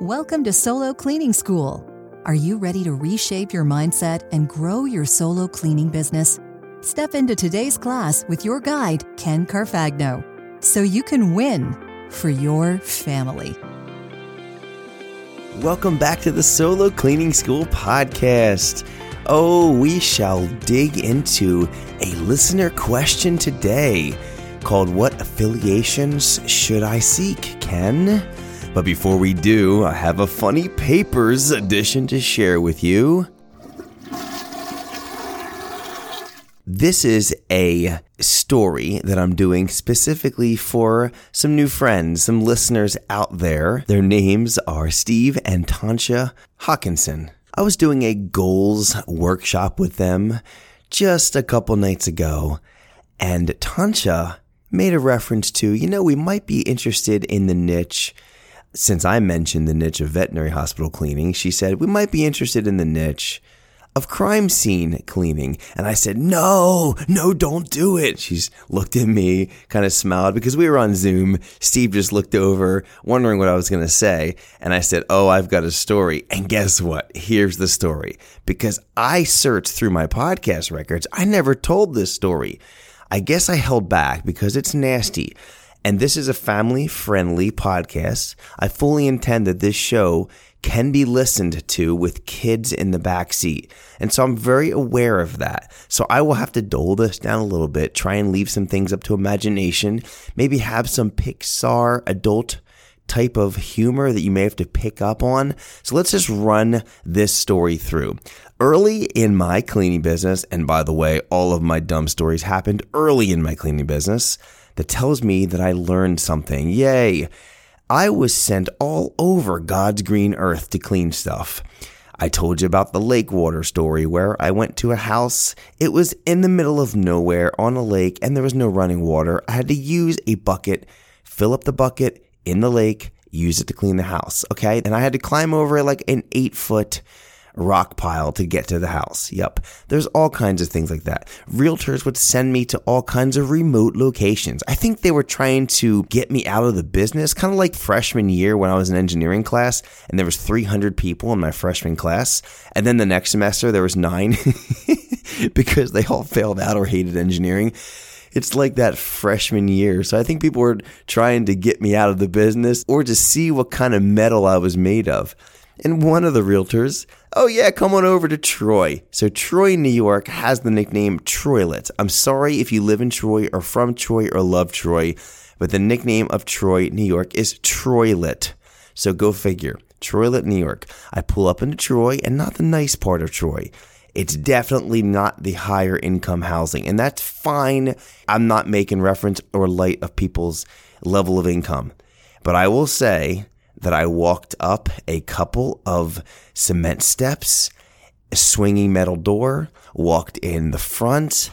Welcome to Solo Cleaning School. Are you ready to reshape your mindset and grow your solo cleaning business? Step into today's class with your guide, Ken Carfagno, so you can win for your family. Welcome back to the Solo Cleaning School podcast. Oh, we shall dig into a listener question today called What Affiliations Should I Seek, Ken? But before we do, I have a funny papers edition to share with you. This is a story that I'm doing specifically for some new friends, some listeners out there. Their names are Steve and Tansha Hawkinson. I was doing a goals workshop with them just a couple nights ago, and Tansha made a reference to, you know, we might be interested in the niche since I mentioned the niche of veterinary hospital cleaning, she said, We might be interested in the niche of crime scene cleaning. And I said, No, no, don't do it. She's looked at me, kind of smiled because we were on Zoom. Steve just looked over, wondering what I was going to say. And I said, Oh, I've got a story. And guess what? Here's the story. Because I searched through my podcast records, I never told this story. I guess I held back because it's nasty. And this is a family friendly podcast. I fully intend that this show can be listened to with kids in the back seat. And so I'm very aware of that. So I will have to dole this down a little bit, try and leave some things up to imagination, maybe have some Pixar adult type of humor that you may have to pick up on. So let's just run this story through. Early in my cleaning business, and by the way, all of my dumb stories happened early in my cleaning business that tells me that I learned something. Yay! I was sent all over God's green earth to clean stuff. I told you about the lake water story where I went to a house. It was in the middle of nowhere on a lake and there was no running water. I had to use a bucket, fill up the bucket in the lake, use it to clean the house. Okay. And I had to climb over like an eight foot rock pile to get to the house. Yep. There's all kinds of things like that. Realtors would send me to all kinds of remote locations. I think they were trying to get me out of the business, kind of like freshman year when I was in engineering class and there was 300 people in my freshman class. And then the next semester there was nine because they all failed out or hated engineering it's like that freshman year. So I think people were trying to get me out of the business or to see what kind of mettle I was made of. And one of the realtors, oh yeah, come on over to Troy. So Troy, New York has the nickname Troylet. I'm sorry if you live in Troy or from Troy or love Troy, but the nickname of Troy, New York is Troylet. So go figure. Troylet, New York. I pull up into Troy and not the nice part of Troy. It's definitely not the higher income housing, and that's fine. I'm not making reference or light of people's level of income. But I will say that I walked up a couple of cement steps, a swinging metal door, walked in the front,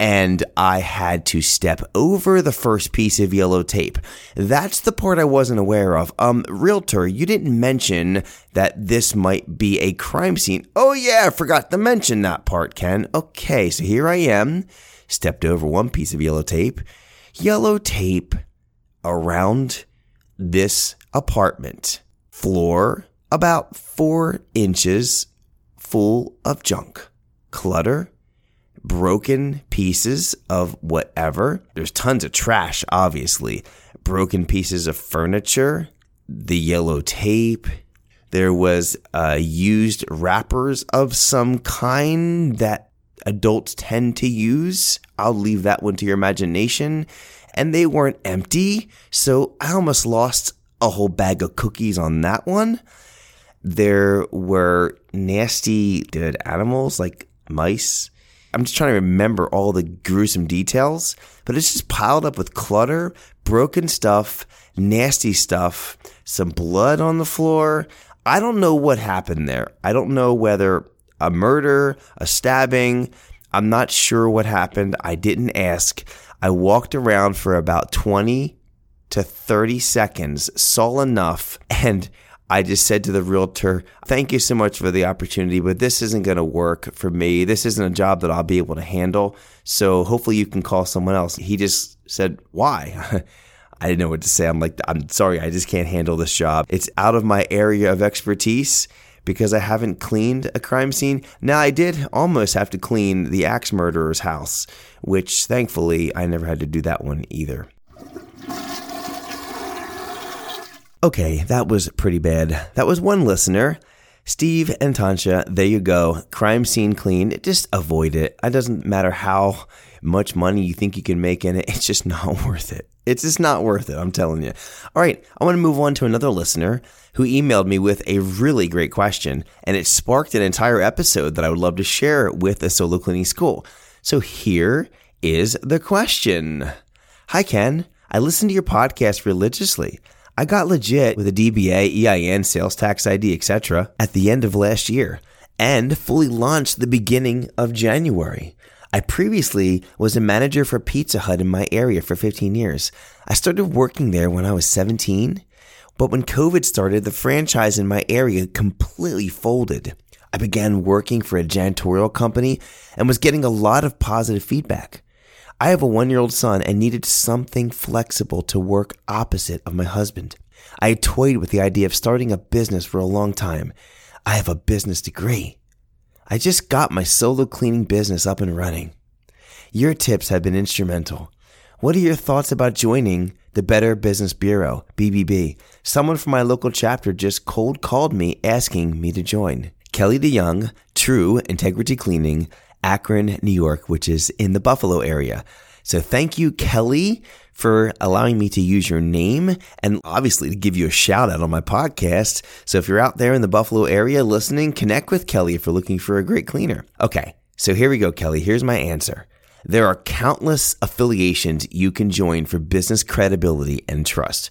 and I had to step over the first piece of yellow tape. That's the part I wasn't aware of. Um, realtor, you didn't mention that this might be a crime scene. Oh yeah, I forgot to mention that part, Ken. Okay, so here I am, stepped over one piece of yellow tape. Yellow tape around this apartment. Floor about four inches full of junk, clutter, broken pieces of whatever. There's tons of trash, obviously. Broken pieces of furniture, the yellow tape. There was uh, used wrappers of some kind that adults tend to use. I'll leave that one to your imagination. And they weren't empty, so I almost lost a whole bag of cookies on that one. There were nasty dead animals like mice. I'm just trying to remember all the gruesome details, but it's just piled up with clutter, broken stuff, nasty stuff, some blood on the floor. I don't know what happened there. I don't know whether a murder, a stabbing, I'm not sure what happened. I didn't ask. I walked around for about 20 to 30 seconds, saw enough, and I just said to the realtor, Thank you so much for the opportunity, but this isn't going to work for me. This isn't a job that I'll be able to handle. So hopefully you can call someone else. He just said, Why? I didn't know what to say. I'm like, I'm sorry, I just can't handle this job. It's out of my area of expertise because I haven't cleaned a crime scene. Now, I did almost have to clean the axe murderer's house, which thankfully I never had to do that one either. Okay, that was pretty bad. That was one listener. Steve and Tansha, there you go. Crime scene clean. Just avoid it. It doesn't matter how much money you think you can make in it. It's just not worth it. It's just not worth it. I'm telling you. All right. I want to move on to another listener who emailed me with a really great question, and it sparked an entire episode that I would love to share with a solo cleaning school. So here is the question. Hi, Ken. I listen to your podcast religiously. I got legit with a DBA, EIN, sales tax ID, etc. at the end of last year and fully launched the beginning of January. I previously was a manager for Pizza Hut in my area for 15 years. I started working there when I was 17, but when COVID started, the franchise in my area completely folded. I began working for a janitorial company and was getting a lot of positive feedback. I have a one year old son and needed something flexible to work opposite of my husband. I toyed with the idea of starting a business for a long time. I have a business degree. I just got my solo cleaning business up and running. Your tips have been instrumental. What are your thoughts about joining the Better Business Bureau, BBB? Someone from my local chapter just cold called me asking me to join. Kelly DeYoung, True Integrity Cleaning, Akron, New York, which is in the Buffalo area. So thank you, Kelly, for allowing me to use your name and obviously to give you a shout out on my podcast. So if you're out there in the Buffalo area listening, connect with Kelly if you're looking for a great cleaner. Okay. So here we go, Kelly. Here's my answer. There are countless affiliations you can join for business credibility and trust.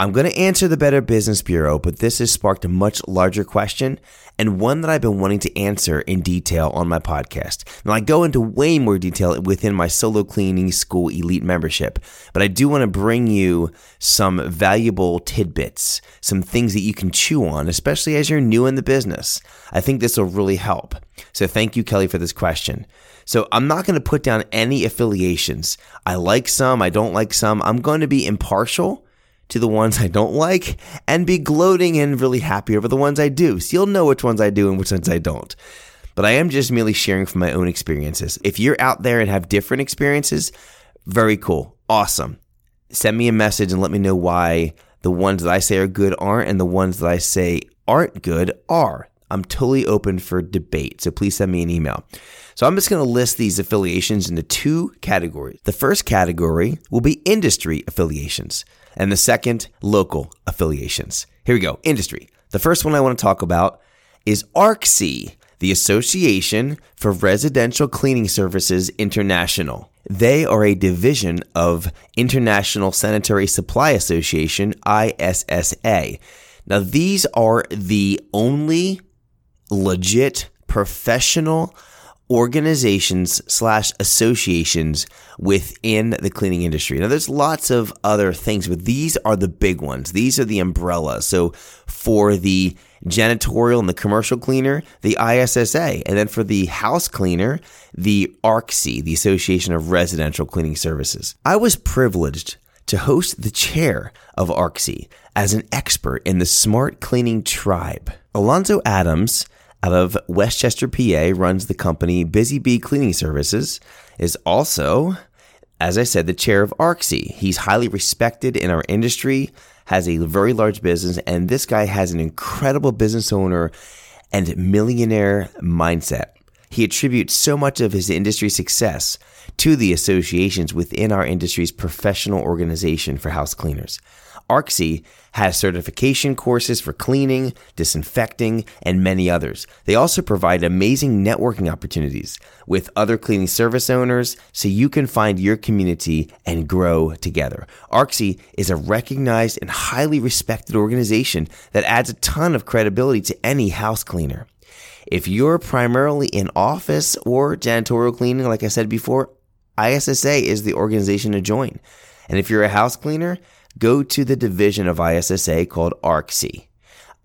I'm going to answer the Better Business Bureau, but this has sparked a much larger question and one that I've been wanting to answer in detail on my podcast. Now, I go into way more detail within my solo cleaning school elite membership, but I do want to bring you some valuable tidbits, some things that you can chew on, especially as you're new in the business. I think this will really help. So, thank you, Kelly, for this question. So I'm not going to put down any affiliations. I like some, I don't like some. I'm going to be impartial to the ones I don't like and be gloating and really happy over the ones I do. So you'll know which ones I do and which ones I don't. But I am just merely sharing from my own experiences. If you're out there and have different experiences, very cool. Awesome. Send me a message and let me know why the ones that I say are good aren't and the ones that I say aren't good are. I'm totally open for debate. So please send me an email. So I'm just going to list these affiliations into two categories. The first category will be industry affiliations and the second, local affiliations. Here we go. Industry. The first one I want to talk about is ARCSI, the Association for Residential Cleaning Services International. They are a division of International Sanitary Supply Association, ISSA. Now, these are the only legit professional organizations slash associations within the cleaning industry. Now, there's lots of other things, but these are the big ones. These are the umbrellas. So, for the janitorial and the commercial cleaner, the ISSA, and then for the house cleaner, the ARCSI, the Association of Residential Cleaning Services. I was privileged to host the chair of ARCSI as an expert in the smart cleaning tribe. Alonzo Adams out of West Chester, PA, runs the company Busy Bee Cleaning Services, is also, as I said, the chair of ARCSI. He's highly respected in our industry, has a very large business, and this guy has an incredible business owner and millionaire mindset. He attributes so much of his industry success to the associations within our industry's professional organization for house cleaners. ARCSI has certification courses for cleaning, disinfecting, and many others. They also provide amazing networking opportunities with other cleaning service owners so you can find your community and grow together. ARCSI is a recognized and highly respected organization that adds a ton of credibility to any house cleaner. If you're primarily in office or janitorial cleaning, like I said before, ISSA is the organization to join. And if you're a house cleaner, go to the division of ISSA called ARCSI.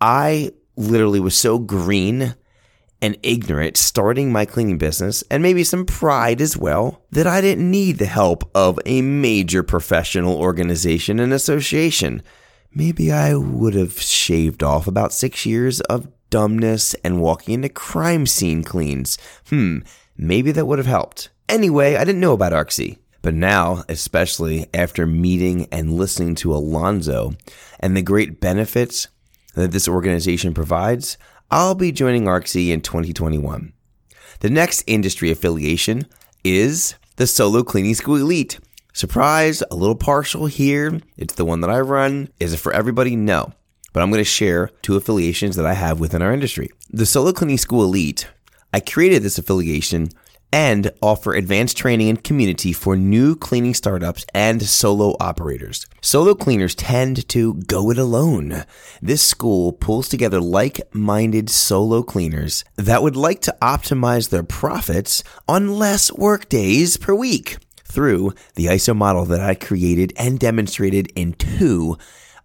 I literally was so green and ignorant starting my cleaning business and maybe some pride as well that I didn't need the help of a major professional organization and association. Maybe I would have shaved off about six years of dumbness and walking into crime scene cleans. Hmm, maybe that would have helped. Anyway, I didn't know about ARCSI. But now, especially after meeting and listening to Alonzo and the great benefits that this organization provides, I'll be joining ARCSI in 2021. The next industry affiliation is the Solo Cleaning School Elite. Surprise, a little partial here. It's the one that I run. Is it for everybody? No. But I'm going to share two affiliations that I have within our industry. The Solo Cleaning School Elite, I created this affiliation and offer advanced training and community for new cleaning startups and solo operators. Solo cleaners tend to go it alone. This school pulls together like minded solo cleaners that would like to optimize their profits on less work days per week through the ISO model that I created and demonstrated in two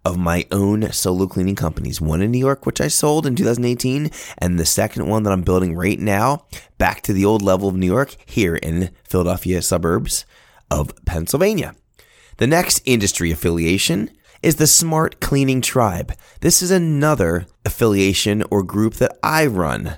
of my own solo cleaning companies. One in New York, which I sold in 2018, and the second one that I'm building right now, back to the old level of New York, here in Philadelphia suburbs of Pennsylvania. The next industry affiliation is the Smart Cleaning Tribe. This is another affiliation or group that I run.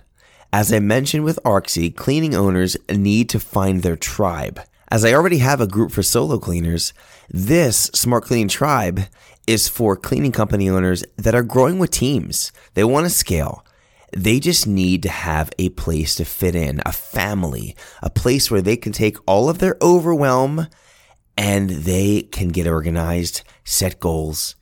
As I mentioned with ARCSI, cleaning owners need to find their tribe. As I already have a group for solo cleaners, this Smart Cleaning Tribe is for cleaning company owners that are growing with teams. They want to scale. They just need to have a place to fit in, a family, a place where they can take all of their overwhelm and they can get organized, set goals,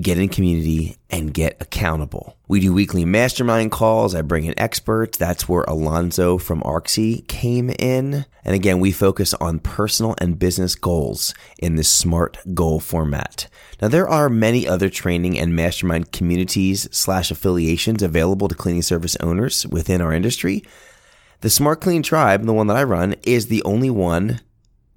get in community, and get accountable. We do weekly mastermind calls. I bring in experts. That's where Alonzo from ARCSI came in. And again, we focus on personal and business goals in this SMART goal format. Now, there are many other training and mastermind communities slash affiliations available to cleaning service owners within our industry. The Smart Clean Tribe, the one that I run, is the only one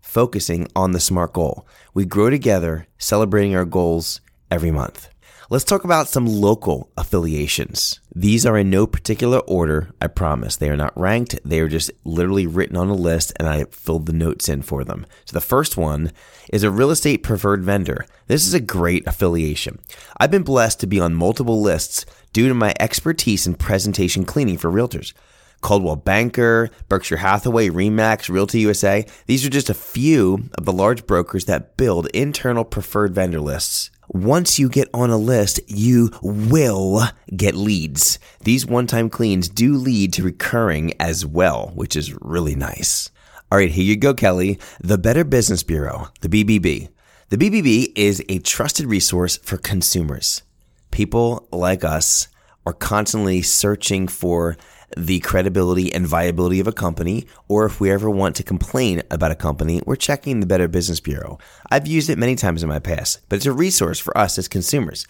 focusing on the SMART goal. We grow together, celebrating our goals every month. Let's talk about some local affiliations. These are in no particular order, I promise. They are not ranked. They are just literally written on a list and I filled the notes in for them. So the first one is a real estate preferred vendor. This is a great affiliation. I've been blessed to be on multiple lists due to my expertise in presentation cleaning for realtors. Coldwell Banker, Berkshire Hathaway, Remax, Realty USA. These are just a few of the large brokers that build internal preferred vendor lists once you get on a list, you will get leads. These one time cleans do lead to recurring as well, which is really nice. All right, here you go, Kelly. The Better Business Bureau, the BBB. The BBB is a trusted resource for consumers. People like us are constantly searching for the credibility and viability of a company, or if we ever want to complain about a company, we're checking the Better Business Bureau. I've used it many times in my past, but it's a resource for us as consumers.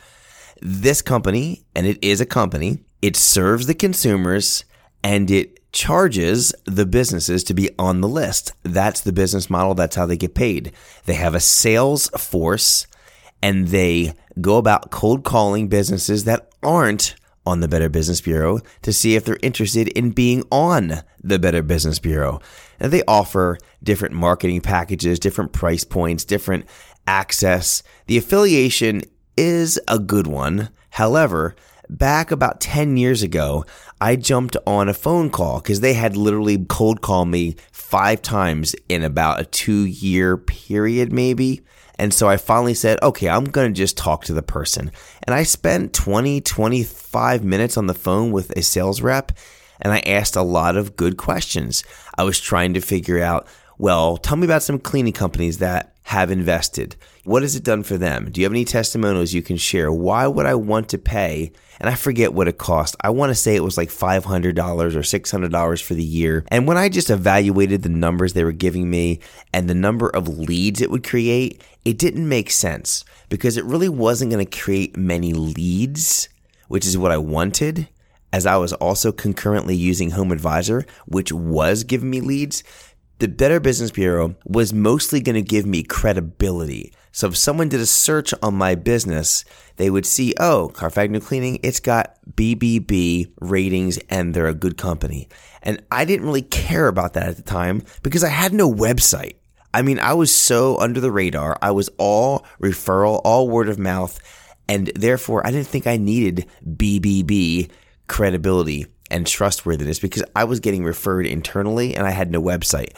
This company, and it is a company, it serves the consumers and it charges the businesses to be on the list. That's the business model. That's how they get paid. They have a sales force and they go about cold calling businesses that aren't on the Better Business Bureau to see if they're interested in being on the Better Business Bureau. And they offer different marketing packages, different price points, different access. The affiliation is a good one. However, back about 10 years ago, I jumped on a phone call because they had literally cold called me five times in about a two year period, maybe. And so I finally said, okay, I'm going to just talk to the person. And I spent 20, 25 minutes on the phone with a sales rep and I asked a lot of good questions. I was trying to figure out, well, tell me about some cleaning companies that have invested. What has it done for them? Do you have any testimonials you can share? Why would I want to pay? And I forget what it cost. I want to say it was like $500 or $600 for the year. And when I just evaluated the numbers they were giving me and the number of leads it would create, it didn't make sense because it really wasn't going to create many leads, which is what I wanted as I was also concurrently using Home Advisor, which was giving me leads the Better Business Bureau was mostly going to give me credibility. So if someone did a search on my business, they would see, oh, Carfagno Cleaning, it's got BBB ratings and they're a good company. And I didn't really care about that at the time because I had no website. I mean, I was so under the radar. I was all referral, all word of mouth. And therefore, I didn't think I needed BBB credibility and trustworthiness because I was getting referred internally and I had no website.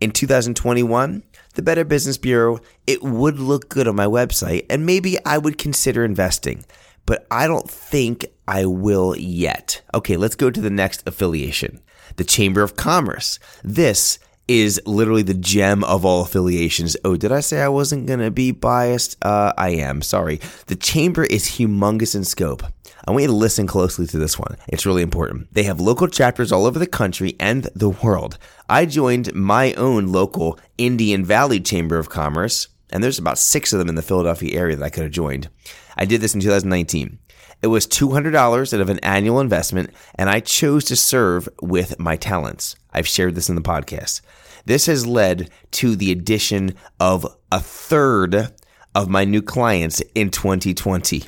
In 2021, the Better Business Bureau, it would look good on my website and maybe I would consider investing, but I don't think I will yet. Okay, let's go to the next affiliation the Chamber of Commerce. This is literally the gem of all affiliations. Oh, did I say I wasn't going to be biased? Uh, I am. Sorry. The chamber is humongous in scope. I want you to listen closely to this one. It's really important. They have local chapters all over the country and the world. I joined my own local Indian Valley Chamber of Commerce, and there's about six of them in the Philadelphia area that I could have joined. I did this in 2019. It was $200 out of an annual investment, and I chose to serve with my talents. I've shared this in the podcast. This has led to the addition of a third of my new clients in 2020.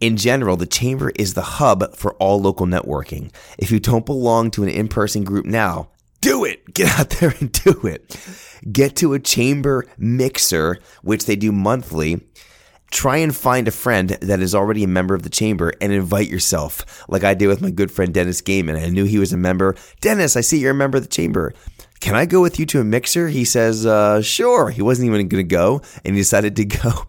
In general, the chamber is the hub for all local networking. If you don't belong to an in person group now, do it. Get out there and do it. Get to a chamber mixer, which they do monthly. Try and find a friend that is already a member of the chamber and invite yourself, like I did with my good friend Dennis Gaiman. I knew he was a member. Dennis, I see you're a member of the chamber. Can I go with you to a mixer? He says, uh, sure. He wasn't even going to go and he decided to go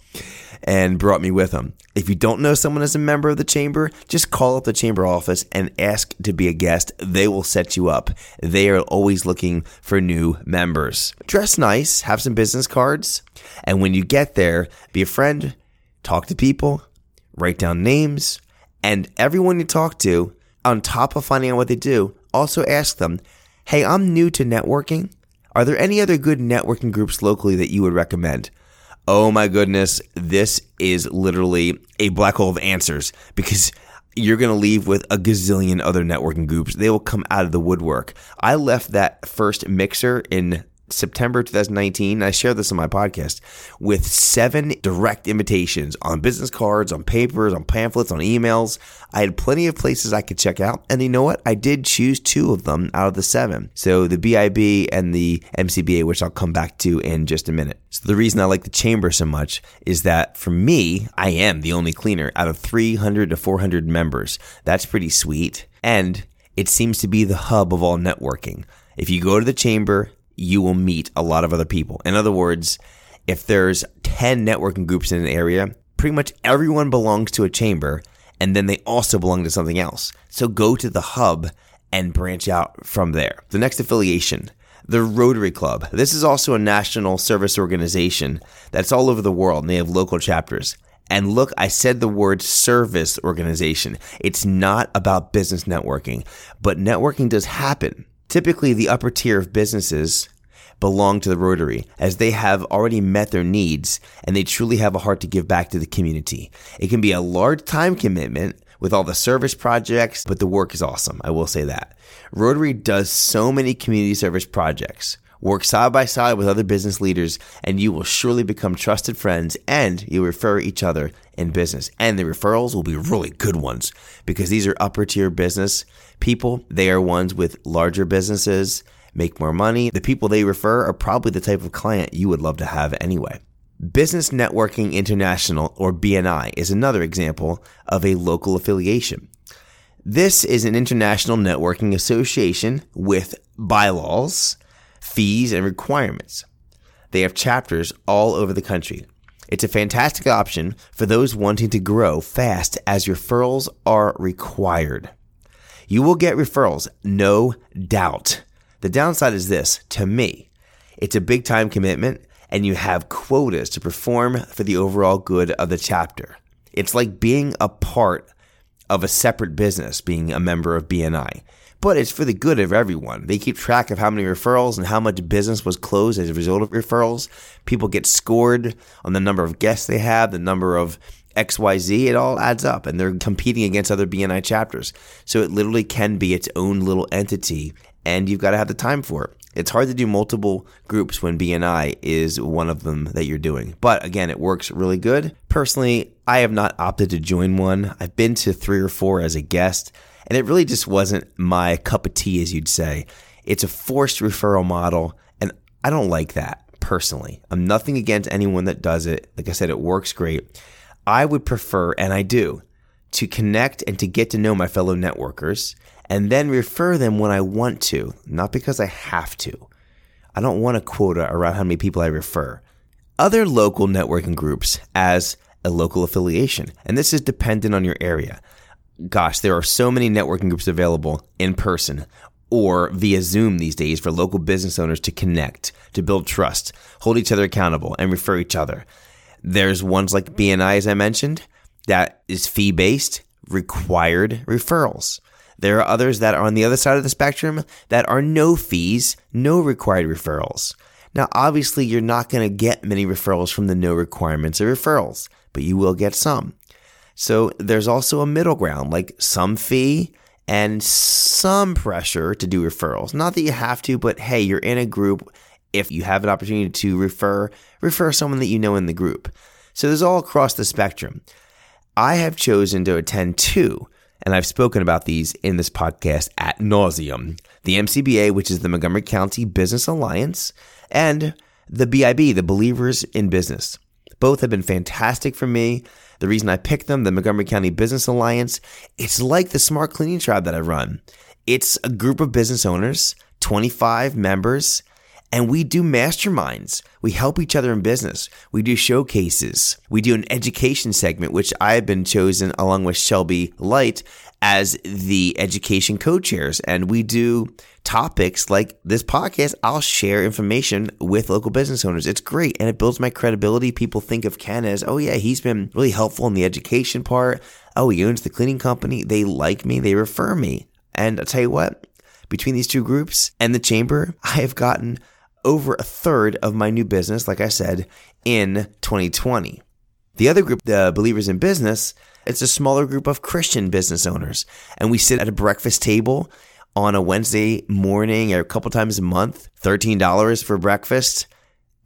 and brought me with him. If you don't know someone as a member of the chamber, just call up the chamber office and ask to be a guest. They will set you up. They are always looking for new members. Dress nice, have some business cards, and when you get there, be a friend, talk to people, write down names, and everyone you talk to, on top of finding out what they do, also ask them, Hey, I'm new to networking. Are there any other good networking groups locally that you would recommend? Oh my goodness, this is literally a black hole of answers because you're going to leave with a gazillion other networking groups. They will come out of the woodwork. I left that first mixer in September 2019, I shared this on my podcast, with seven direct invitations on business cards, on papers, on pamphlets, on emails. I had plenty of places I could check out. And you know what? I did choose two of them out of the seven. So the BIB and the MCBA, which I'll come back to in just a minute. So the reason I like the chamber so much is that for me, I am the only cleaner out of 300 to 400 members. That's pretty sweet. And it seems to be the hub of all networking. If you go to the chamber, you will meet a lot of other people. In other words, if there's 10 networking groups in an area, pretty much everyone belongs to a chamber and then they also belong to something else. So go to the hub and branch out from there. The next affiliation, the Rotary Club. This is also a national service organization that's all over the world and they have local chapters. And look, I said the word service organization. It's not about business networking, but networking does happen. Typically, the upper tier of businesses belong to the Rotary as they have already met their needs and they truly have a heart to give back to the community. It can be a large time commitment with all the service projects, but the work is awesome. I will say that. Rotary does so many community service projects. Work side by side with other business leaders, and you will surely become trusted friends and you refer each other in business. And the referrals will be really good ones because these are upper tier business people. They are ones with larger businesses, make more money. The people they refer are probably the type of client you would love to have anyway. Business Networking International, or BNI, is another example of a local affiliation. This is an international networking association with bylaws, fees, and requirements. They have chapters all over the country. It's a fantastic option for those wanting to grow fast as referrals are required. You will get referrals, no doubt. The downside is this to me, it's a big time commitment and you have quotas to perform for the overall good of the chapter. It's like being a part of a separate business, being a member of BNI. But it's for the good of everyone. They keep track of how many referrals and how much business was closed as a result of referrals. People get scored on the number of guests they have, the number of XYZ, it all adds up and they're competing against other BNI chapters. So it literally can be its own little entity and you've got to have the time for it. It's hard to do multiple groups when BNI is one of them that you're doing. But again, it works really good. Personally, I have not opted to join one. I've been to three or four as a guest, and it really just wasn't my cup of tea, as you'd say. It's a forced referral model, and I don't like that personally. I'm nothing against anyone that does it. Like I said, it works great. I would prefer, and I do, to connect and to get to know my fellow networkers and then refer them when I want to, not because I have to. I don't want a quota around how many people I refer. Other local networking groups as a local affiliation, and this is dependent on your area. Gosh, there are so many networking groups available in person or via Zoom these days for local business owners to connect, to build trust, hold each other accountable, and refer each other. There's ones like BNI, as I mentioned, that is fee based, required referrals. There are others that are on the other side of the spectrum that are no fees, no required referrals. Now, obviously, you're not going to get many referrals from the no requirements of referrals, but you will get some. So there's also a middle ground, like some fee and some pressure to do referrals. Not that you have to, but hey, you're in a group. If you have an opportunity to refer, refer someone that you know in the group. So there's all across the spectrum. I have chosen to attend two and I've spoken about these in this podcast at nauseum. The MCBA, which is the Montgomery County Business Alliance, and the BIB, the Believers in Business. Both have been fantastic for me. The reason I picked them, the Montgomery County Business Alliance, it's like the Smart Cleaning Tribe that I run. It's a group of business owners, 25 members, and we do masterminds. We help each other in business. We do showcases. We do an education segment, which I have been chosen along with Shelby Light as the education co-chairs. And we do topics like this podcast. I'll share information with local business owners. It's great. And it builds my credibility. People think of Ken as, oh yeah, he's been really helpful in the education part. Oh, he owns the cleaning company. They like me. They refer me. And I'll tell you what, between these two groups and the chamber, I have gotten over a third of my new business, like I said, in 2020. The other group, the Believers in Business, it's a smaller group of Christian business owners. And we sit at a breakfast table on a Wednesday morning or a couple times a month, $13 for breakfast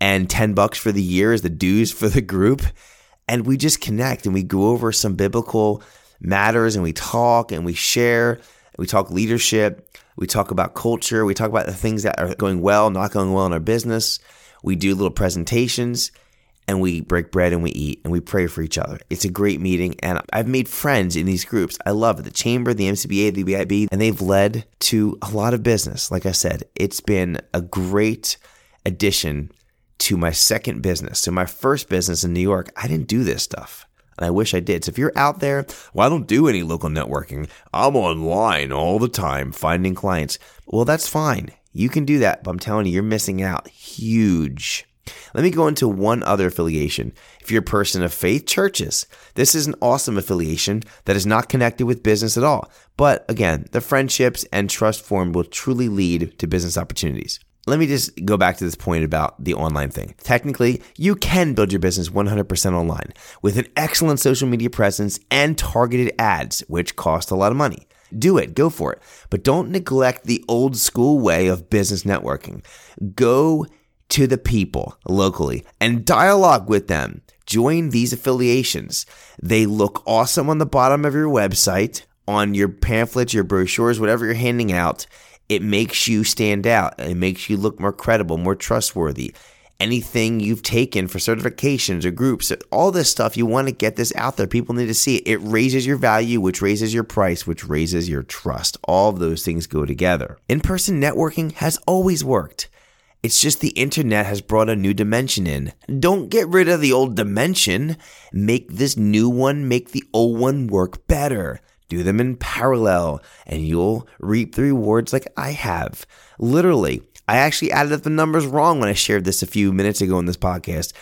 and 10 bucks for the year is the dues for the group. And we just connect and we go over some biblical matters and we talk and we share. We talk leadership. We talk about culture. We talk about the things that are going well, not going well in our business. We do little presentations and we break bread and we eat and we pray for each other. It's a great meeting and I've made friends in these groups. I love it. The chamber, the MCBA, the BIB, and they've led to a lot of business. Like I said, it's been a great addition to my second business. So my first business in New York, I didn't do this stuff and I wish I did. So if you're out there, well, I don't do any local networking. I'm online all the time finding clients. Well, that's fine. You can do that, but I'm telling you, you're missing out huge. Let me go into one other affiliation. If you're a person of faith, churches. This is an awesome affiliation that is not connected with business at all. But again, the friendships and trust formed will truly lead to business opportunities let me just go back to this point about the online thing. Technically, you can build your business 100% online with an excellent social media presence and targeted ads, which cost a lot of money. Do it, go for it. But don't neglect the old school way of business networking. Go to the people locally and dialogue with them. Join these affiliations. They look awesome on the bottom of your website, on your pamphlets, your brochures, whatever you're handing out it makes you stand out. It makes you look more credible, more trustworthy. Anything you've taken for certifications or groups, all this stuff, you want to get this out there. People need to see it. It raises your value, which raises your price, which raises your trust. All of those things go together. In person networking has always worked. It's just the internet has brought a new dimension in. Don't get rid of the old dimension. Make this new one, make the old one work better. Do them in parallel and you'll reap the rewards like I have. Literally, I actually added up the numbers wrong when I shared this a few minutes ago in this podcast.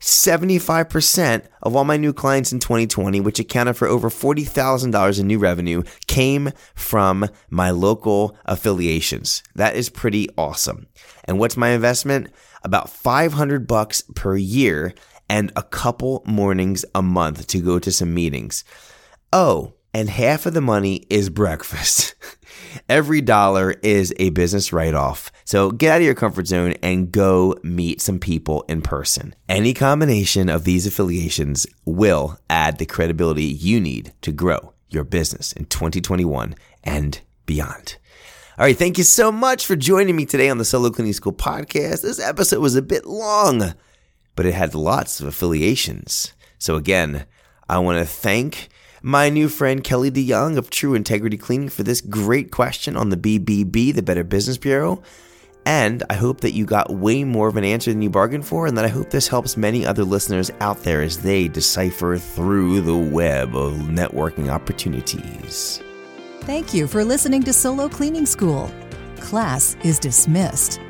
75% of all my new clients in 2020, which accounted for over $40,000 in new revenue, came from my local affiliations. That is pretty awesome. And what's my investment? About 500 bucks per year and a couple mornings a month to go to some meetings. Oh, and half of the money is breakfast. Every dollar is a business write off. So get out of your comfort zone and go meet some people in person. Any combination of these affiliations will add the credibility you need to grow your business in 2021 and beyond. All right, thank you so much for joining me today on the Solo Cleaning School podcast. This episode was a bit long, but it had lots of affiliations. So again, I want to thank my new friend Kelly DeYoung of True Integrity Cleaning for this great question on the BBB, the Better Business Bureau. And I hope that you got way more of an answer than you bargained for, and that I hope this helps many other listeners out there as they decipher through the web of networking opportunities. Thank you for listening to Solo Cleaning School. Class is dismissed.